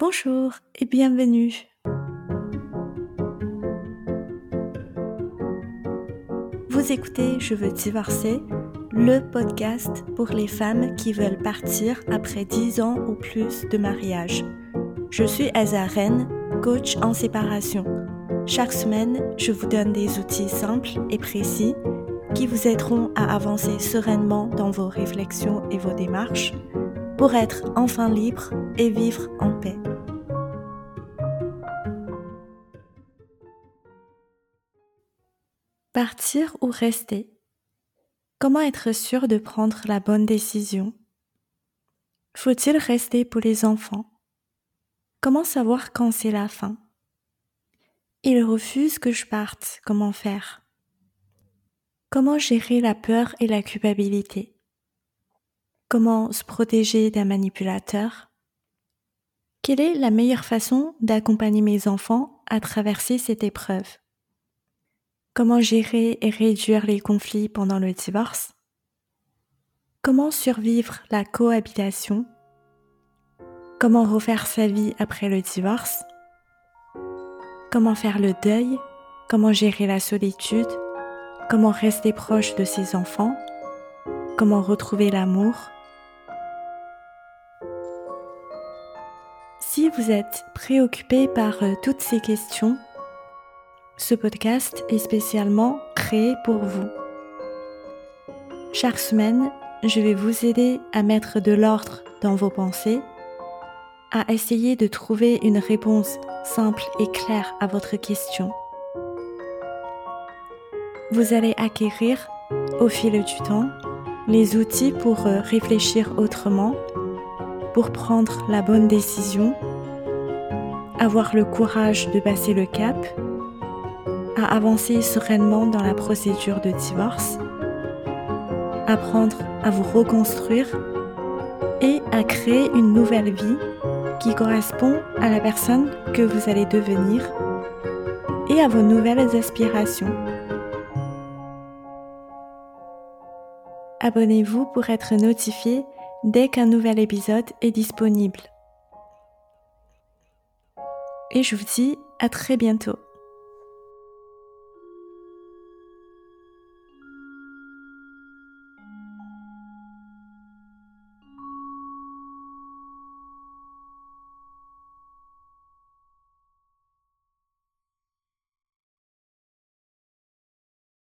Bonjour et bienvenue. Vous écoutez Je veux divorcer, le podcast pour les femmes qui veulent partir après 10 ans ou plus de mariage. Je suis Azaren, coach en séparation. Chaque semaine, je vous donne des outils simples et précis qui vous aideront à avancer sereinement dans vos réflexions et vos démarches pour être enfin libre et vivre en paix. Partir ou rester? Comment être sûr de prendre la bonne décision? Faut-il rester pour les enfants? Comment savoir quand c'est la fin? Ils refusent que je parte, comment faire? Comment gérer la peur et la culpabilité? Comment se protéger d'un manipulateur? Quelle est la meilleure façon d'accompagner mes enfants à traverser cette épreuve? Comment gérer et réduire les conflits pendant le divorce? Comment survivre la cohabitation? Comment refaire sa vie après le divorce? Comment faire le deuil? Comment gérer la solitude? Comment rester proche de ses enfants? Comment retrouver l'amour? Si vous êtes préoccupé par euh, toutes ces questions, ce podcast est spécialement créé pour vous. Chaque semaine, je vais vous aider à mettre de l'ordre dans vos pensées, à essayer de trouver une réponse simple et claire à votre question. Vous allez acquérir, au fil du temps, les outils pour euh, réfléchir autrement, pour prendre la bonne décision, avoir le courage de passer le cap à avancer sereinement dans la procédure de divorce, apprendre à vous reconstruire et à créer une nouvelle vie qui correspond à la personne que vous allez devenir et à vos nouvelles aspirations. Abonnez-vous pour être notifié dès qu'un nouvel épisode est disponible. Et je vous dis à très bientôt.